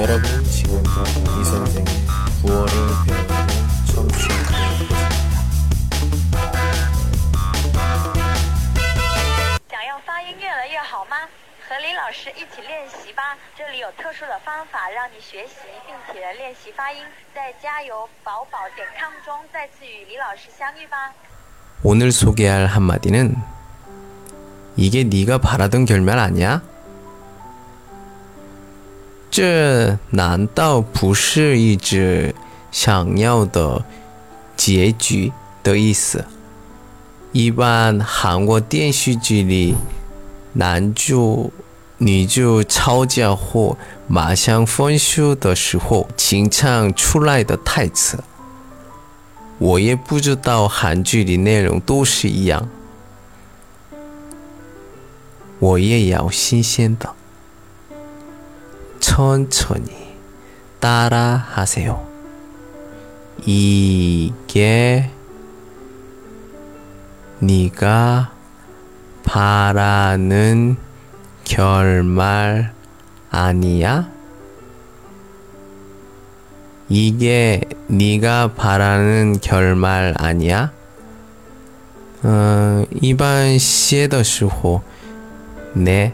여러분 지금 이 선생의 9월의 배우는 청취입니다. 오늘 소개할 한마디는 이게 네가 바라던 결말 아니야? 这难道不是一直想要的结局的意思？一般韩国电视剧里男主女主吵架后马上分手的时候经常出来的台词。我也不知道韩剧里内容都是一样，我也要新鲜的。 천천히 따라 하세요. 이게 네가 바라는 결말 아니야? 이게 네가 바라는 결말 아니야? 어, 一般写的时候 네.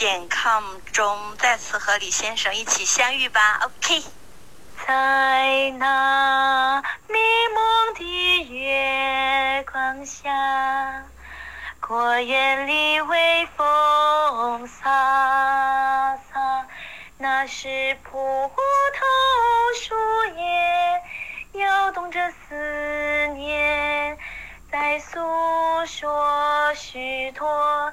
点 com 中再次和李先生一起相遇吧。OK。在那迷蒙的月光下，果园里微风飒飒，那是葡萄树叶摇动着思念，在诉说许多